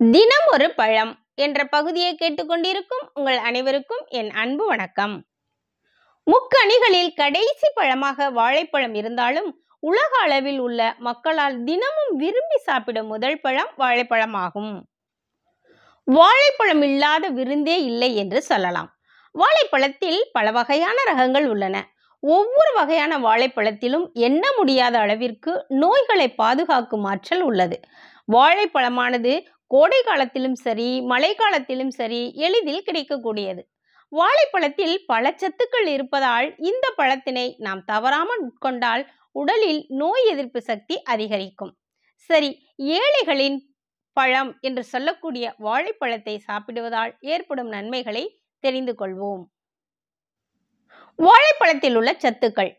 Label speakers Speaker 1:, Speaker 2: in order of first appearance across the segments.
Speaker 1: தினம் ஒரு பழம் என்ற பகுதியை கேட்டுக்கொண்டிருக்கும் உங்கள் அனைவருக்கும் என் அன்பு வணக்கம். முக்கணிகளில் கடைசி பழமாக வாழைப்பழம் இருந்தாலும் உலக அளவில் உள்ள மக்களால் தினமும் விரும்பி சாப்பிடும் முதல் பழம் வாழைப்பழமாகும் வாழைப்பழம் இல்லாத விருந்தே இல்லை என்று சொல்லலாம். வாழைப்பழத்தில் பல வகையான ரகங்கள் உள்ளன. ஒவ்வொரு வகையான வாழைப்பழத்திலும் எண்ண முடியாத அளவிற்கு நோய்களை பாதுகாக்கும் ஆற்றல் உள்ளது. வாழைப்பழமானது கோடை காலத்திலும் சரி மழை காலத்திலும் சரி எளிதில் கிடைக்கக்கூடியது. வாழைப்பழத்தில் பல சத்துக்கள் இருப்பதால் இந்த பழத்தினை நாம் தவறாமல் உட்கொண்டால் உடலில் நோய் எதிர்ப்பு சக்தி அதிகரிக்கும். சரி ஏழைகளின் பழம் என்று சொல்லக்கூடிய வாழைப்பழத்தை சாப்பிடுவதால் ஏற்படும் நன்மைகளை தெரிந்து கொள்வோம். வாழைப்பழத்தில் உள்ள சத்துக்கள்.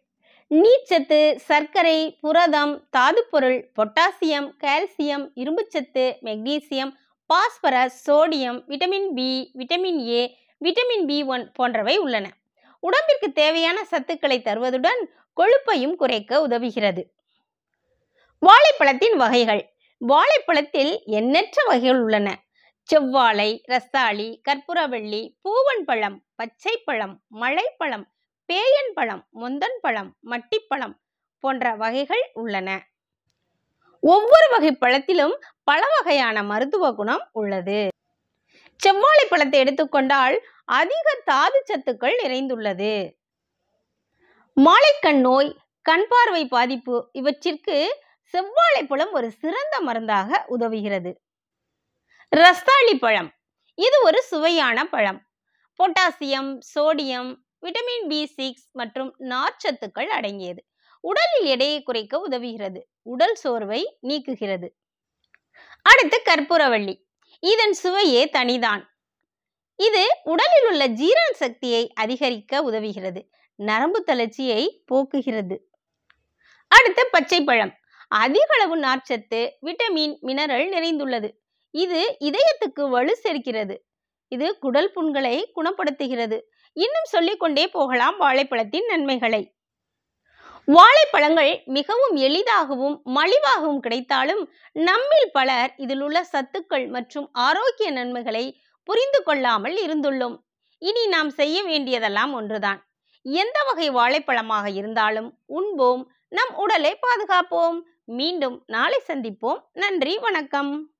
Speaker 1: நீர்ச்சத்து சர்க்கரை புரதம் தாதுப்பொருள் பொட்டாசியம் கால்சியம் இரும்புச்சத்து magnesium phosphorus sodium vitamin B vitamin A vitamin B one போன்றவை உள்ளன. உடம்பிற்கு தேவையான சத்துக்களை தருவதுடன் கொழுப்பையும் குறைக்க உதவுகிறது. வாழைப்பழத்தின் வகைகள். வாழைப்பழத்தில் எண்ணற்ற வகைகள் உள்ளன. செவ்வாழை ரஸ்தாளி கற்பூரவள்ளி பூவன் பழம் பச்சை பழம் மலைப்பழம் பேயன் பழம் முந்தன் பழம் மட்டிப்பழம் போன்ற வகைகள் உள்ளன. ஒவ்வொரு வகை பழத்திலும் பல வகையான மருத்துவ குணம் உள்ளது. செவ்வாழை பழத்தை எடுத்துக்கொண்டால் அதிக தாது சத்துக்கள் நிறைந்துள்ளது. மாலைக்கண் நோய் கண் பார்வை பாதிப்பு இவற்றிற்கு செவ்வாழைப்பழம் ஒரு சிறந்த மருந்தாக உதவுகிறது. ரஸ்தாளி பழம் இது ஒரு சுவையான பழம். Potassium sodium vitamin B six மற்றும் நார்ச்சத்துக்கள் அடங்கியது. உடலில் எடையை குறைக்க உதவுகிறது. உடல் சோர்வை நீக்குகிறது. அடுத்து கற்பூரவள்ளி. இதன் சுவையே தனிதான். இது உடலில் உள்ள ஜீரண சக்தியை அதிகரிக்க உதவுகிறது. நரம்பு தளர்ச்சியை போக்குகிறது. அடுத்து பச்சை பழம் அதிக அளவு நார்ச்சத்து விட்டமின் மினரல் நிறைந்துள்ளது. இது இதயத்துக்கு வலு சேர்க்கிறது. இது குடல் புண்களை குணப்படுத்துகிறது. இன்னும் சொல்லிக்கொண்டே போகலாம் வாழைப்பழத்தின் நன்மைகளை. வாழைப்பழங்கள் மிகவும் எளிதாகவும் மலிவாகவும் கிடைத்தாலும் நம்மில் பலர் இதில் உள்ள சத்துக்கள் மற்றும் ஆரோக்கிய நன்மைகளை புரிந்து கொள்ளாமல் இருந்துள்ளோம். இனி நாம் செய்ய வேண்டியதெல்லாம் ஒன்றுதான். எந்த வகை வாழைப்பழமாக இருந்தாலும் உண்போம். நம் உடலை பாதுகாப்போம். மீண்டும் நாளை சந்திப்போம். நன்றி வணக்கம்.